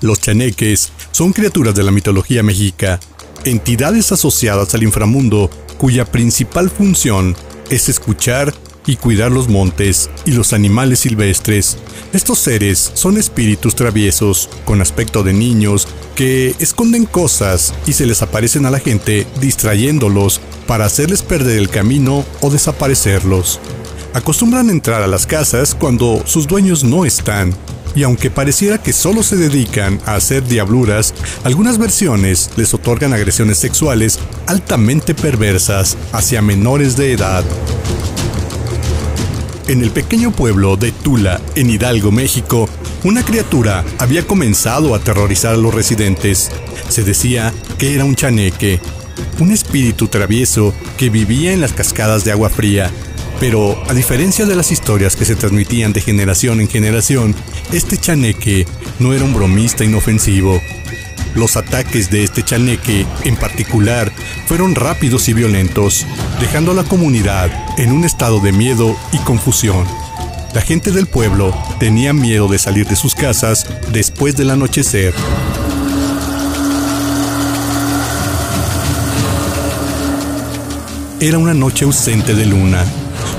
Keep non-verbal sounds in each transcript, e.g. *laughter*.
Los chaneques son criaturas de la mitología mexica, entidades asociadas al inframundo cuya principal función es escuchar y cuidar los montes y los animales silvestres. Estos seres son espíritus traviesos, con aspecto de niños, que esconden cosas y se les aparecen a la gente distrayéndolos para hacerles perder el camino o desaparecerlos. Acostumbran entrar a las casas cuando sus dueños no están, y aunque pareciera que solo se dedican a hacer diabluras, algunas versiones les otorgan agresiones sexuales altamente perversas hacia menores de edad. En el pequeño pueblo de Tula, en Hidalgo, México, una criatura había comenzado a aterrorizar a los residentes. Se decía que era un chaneque, un espíritu travieso que vivía en las cascadas de agua fría. Pero, a diferencia de las historias que se transmitían de generación en generación, este chaneque no era un bromista inofensivo. Los ataques de este chaneque, en particular, fueron rápidos y violentos, dejando a la comunidad en un estado de miedo y confusión. La gente del pueblo tenía miedo de salir de sus casas después del anochecer. Era una noche ausente de luna.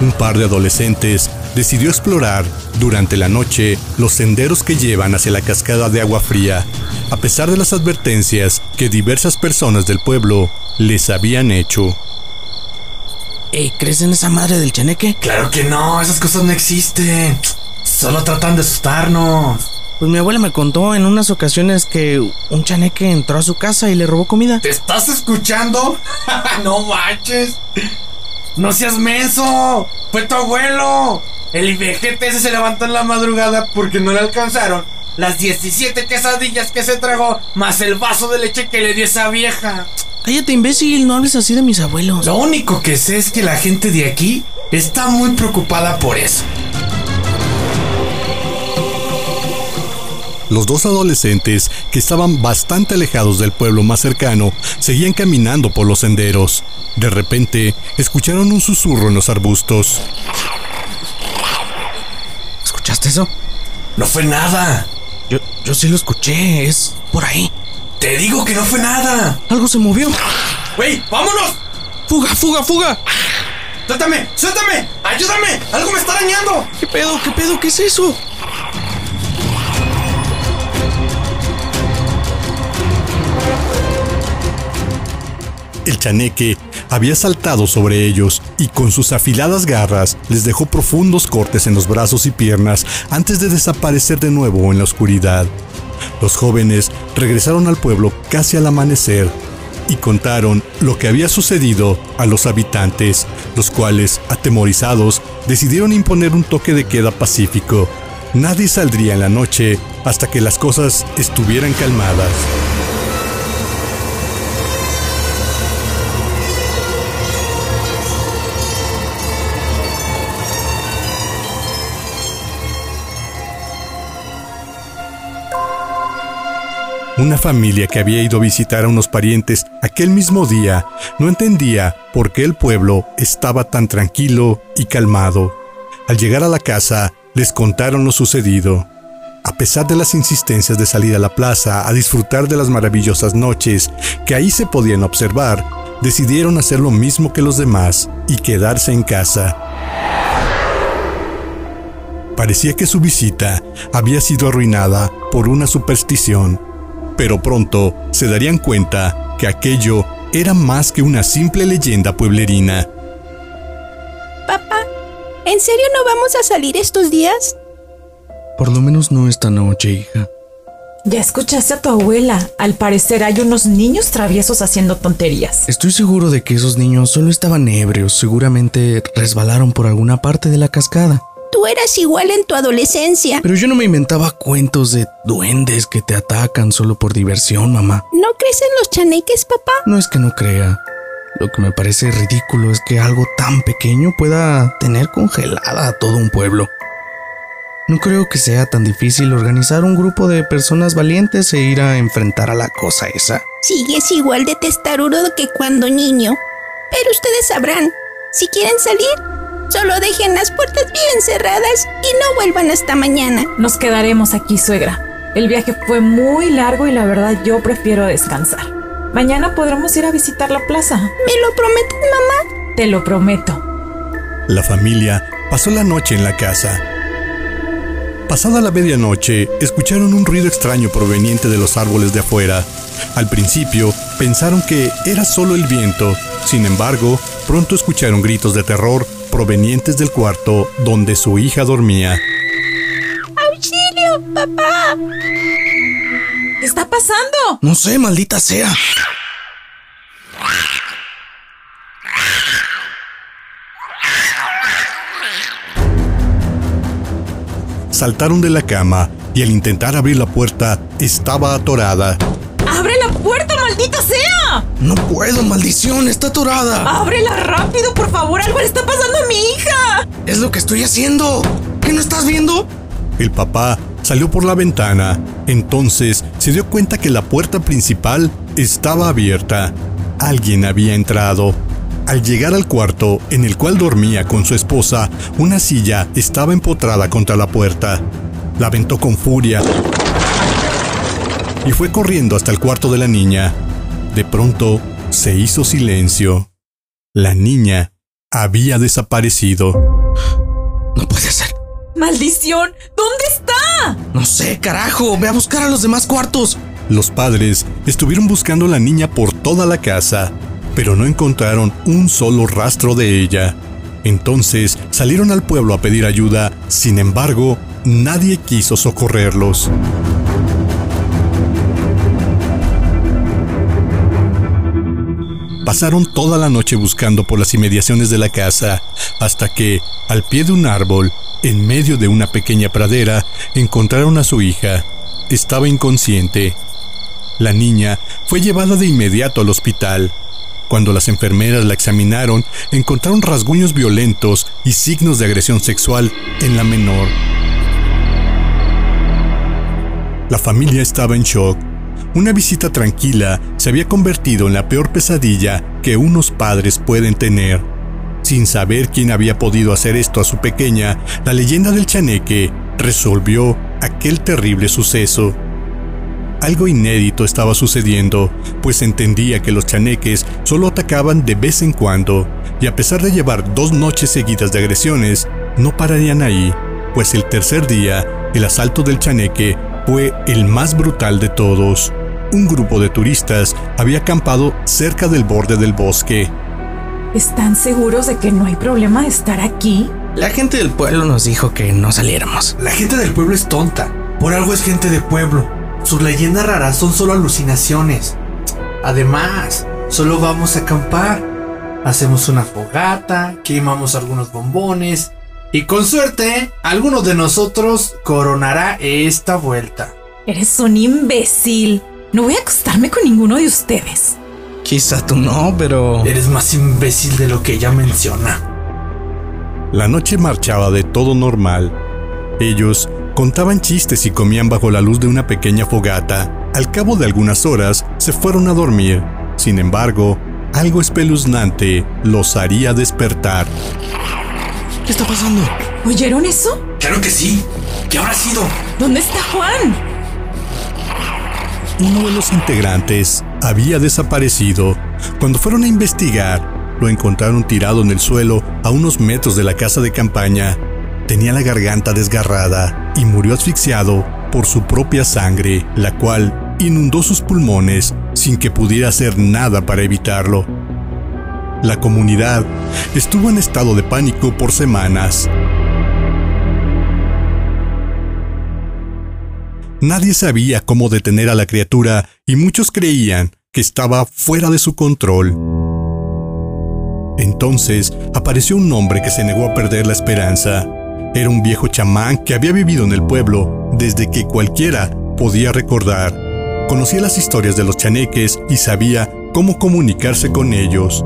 Un par de adolescentes decidió explorar durante la noche los senderos que llevan hacia la cascada de agua fría, a pesar de las advertencias que diversas personas del pueblo les habían hecho. Eh, ¿Crees en esa madre del chaneque? Claro que no, esas cosas no existen. Solo tratan de asustarnos. Pues mi abuela me contó en unas ocasiones que un chaneque entró a su casa y le robó comida. ¿Te estás escuchando? *laughs* no manches. No seas menso. Fue tu abuelo. El ese se levantó en la madrugada porque no le alcanzaron las 17 quesadillas que se tragó, más el vaso de leche que le dio esa vieja. Cállate, imbécil, no hables así de mis abuelos. Lo único que sé es que la gente de aquí está muy preocupada por eso. Los dos adolescentes, que estaban bastante alejados del pueblo más cercano, seguían caminando por los senderos. De repente, escucharon un susurro en los arbustos. ¿Escuchaste eso? No fue nada. Yo, yo sí lo escuché, es por ahí. Te digo que no fue nada. Algo se movió. ¡Wey! ¡Vámonos! ¡Fuga, fuga, fuga! ¡Suéltame! ¡Suéltame! ¡Ayúdame! ¡Algo me está arañando! ¿Qué pedo? ¿Qué pedo? ¿Qué es eso? El chaneque había saltado sobre ellos y con sus afiladas garras les dejó profundos cortes en los brazos y piernas antes de desaparecer de nuevo en la oscuridad. Los jóvenes regresaron al pueblo casi al amanecer y contaron lo que había sucedido a los habitantes, los cuales, atemorizados, decidieron imponer un toque de queda pacífico. Nadie saldría en la noche hasta que las cosas estuvieran calmadas. Una familia que había ido a visitar a unos parientes aquel mismo día no entendía por qué el pueblo estaba tan tranquilo y calmado. Al llegar a la casa, les contaron lo sucedido. A pesar de las insistencias de salir a la plaza a disfrutar de las maravillosas noches que ahí se podían observar, decidieron hacer lo mismo que los demás y quedarse en casa. Parecía que su visita había sido arruinada por una superstición pero pronto se darían cuenta que aquello era más que una simple leyenda pueblerina. Papá, ¿en serio no vamos a salir estos días? Por lo menos no esta noche, hija. Ya escuchaste a tu abuela. Al parecer hay unos niños traviesos haciendo tonterías. Estoy seguro de que esos niños solo estaban ebrios. Seguramente resbalaron por alguna parte de la cascada. Tú eras igual en tu adolescencia. Pero yo no me inventaba cuentos de duendes que te atacan solo por diversión, mamá. ¿No crees en los chaneques, papá? No es que no crea. Lo que me parece ridículo es que algo tan pequeño pueda tener congelada a todo un pueblo. No creo que sea tan difícil organizar un grupo de personas valientes e ir a enfrentar a la cosa esa. Sigues igual de testarudo que cuando niño. Pero ustedes sabrán. Si quieren salir, Solo dejen las puertas bien cerradas y no vuelvan hasta mañana. Nos quedaremos aquí, suegra. El viaje fue muy largo y la verdad yo prefiero descansar. Mañana podremos ir a visitar la plaza. ¿Me lo prometes, mamá? Te lo prometo. La familia pasó la noche en la casa. Pasada la medianoche, escucharon un ruido extraño proveniente de los árboles de afuera. Al principio, pensaron que era solo el viento. Sin embargo, pronto escucharon gritos de terror provenientes del cuarto donde su hija dormía. ¡Auxilio, papá! ¿Qué está pasando? No sé, maldita sea. Saltaron de la cama y al intentar abrir la puerta estaba atorada. No puedo, maldición, está atorada. ¡Ábrela rápido, por favor! ¡Algo le está pasando a mi hija! Es lo que estoy haciendo. ¿Qué no estás viendo? El papá salió por la ventana. Entonces se dio cuenta que la puerta principal estaba abierta. Alguien había entrado. Al llegar al cuarto en el cual dormía con su esposa, una silla estaba empotrada contra la puerta. La aventó con furia y fue corriendo hasta el cuarto de la niña. De pronto se hizo silencio. La niña había desaparecido. No puede ser. ¡Maldición! ¿Dónde está? No sé, carajo. Ve a buscar a los demás cuartos. Los padres estuvieron buscando a la niña por toda la casa, pero no encontraron un solo rastro de ella. Entonces salieron al pueblo a pedir ayuda, sin embargo, nadie quiso socorrerlos. Pasaron toda la noche buscando por las inmediaciones de la casa, hasta que, al pie de un árbol, en medio de una pequeña pradera, encontraron a su hija. Estaba inconsciente. La niña fue llevada de inmediato al hospital. Cuando las enfermeras la examinaron, encontraron rasguños violentos y signos de agresión sexual en la menor. La familia estaba en shock. Una visita tranquila se había convertido en la peor pesadilla que unos padres pueden tener. Sin saber quién había podido hacer esto a su pequeña, la leyenda del chaneque resolvió aquel terrible suceso. Algo inédito estaba sucediendo, pues entendía que los chaneques solo atacaban de vez en cuando, y a pesar de llevar dos noches seguidas de agresiones, no pararían ahí, pues el tercer día, el asalto del chaneque fue el más brutal de todos. Un grupo de turistas había acampado cerca del borde del bosque. ¿Están seguros de que no hay problema de estar aquí? La gente del pueblo nos dijo que no saliéramos. La gente del pueblo es tonta. Por algo es gente de pueblo. Sus leyendas raras son solo alucinaciones. Además, solo vamos a acampar. Hacemos una fogata, quemamos algunos bombones y con suerte, alguno de nosotros coronará esta vuelta. Eres un imbécil. No voy a acostarme con ninguno de ustedes. Quizá tú no, pero... Eres más imbécil de lo que ella menciona. La noche marchaba de todo normal. Ellos contaban chistes y comían bajo la luz de una pequeña fogata. Al cabo de algunas horas se fueron a dormir. Sin embargo, algo espeluznante los haría despertar. ¿Qué está pasando? ¿Oyeron eso? Claro que sí. ¿Qué habrá sido? ¿Dónde está Juan? Uno de los integrantes había desaparecido. Cuando fueron a investigar, lo encontraron tirado en el suelo a unos metros de la casa de campaña. Tenía la garganta desgarrada y murió asfixiado por su propia sangre, la cual inundó sus pulmones sin que pudiera hacer nada para evitarlo. La comunidad estuvo en estado de pánico por semanas. Nadie sabía cómo detener a la criatura y muchos creían que estaba fuera de su control. Entonces apareció un hombre que se negó a perder la esperanza. Era un viejo chamán que había vivido en el pueblo desde que cualquiera podía recordar. Conocía las historias de los chaneques y sabía cómo comunicarse con ellos.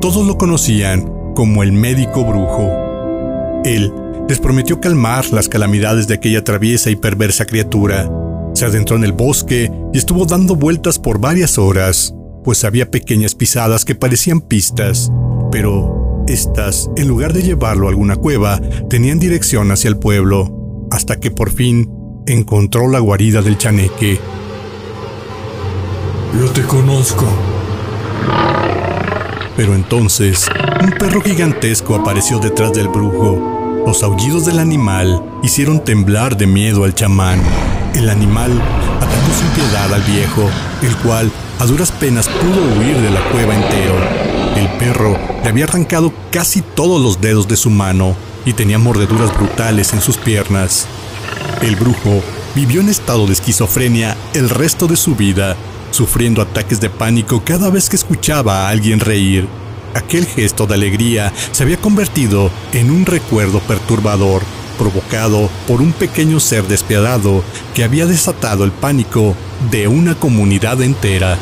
Todos lo conocían como el médico brujo. Él les prometió calmar las calamidades de aquella traviesa y perversa criatura. Se adentró en el bosque y estuvo dando vueltas por varias horas, pues había pequeñas pisadas que parecían pistas, pero estas, en lugar de llevarlo a alguna cueva, tenían dirección hacia el pueblo, hasta que por fin encontró la guarida del chaneque. Yo te conozco. Pero entonces, un perro gigantesco apareció detrás del brujo. Los aullidos del animal hicieron temblar de miedo al chamán. El animal atacó sin piedad al viejo, el cual a duras penas pudo huir de la cueva entero. El perro le había arrancado casi todos los dedos de su mano y tenía mordeduras brutales en sus piernas. El brujo vivió en estado de esquizofrenia el resto de su vida sufriendo ataques de pánico cada vez que escuchaba a alguien reír. Aquel gesto de alegría se había convertido en un recuerdo perturbador, provocado por un pequeño ser despiadado que había desatado el pánico de una comunidad entera.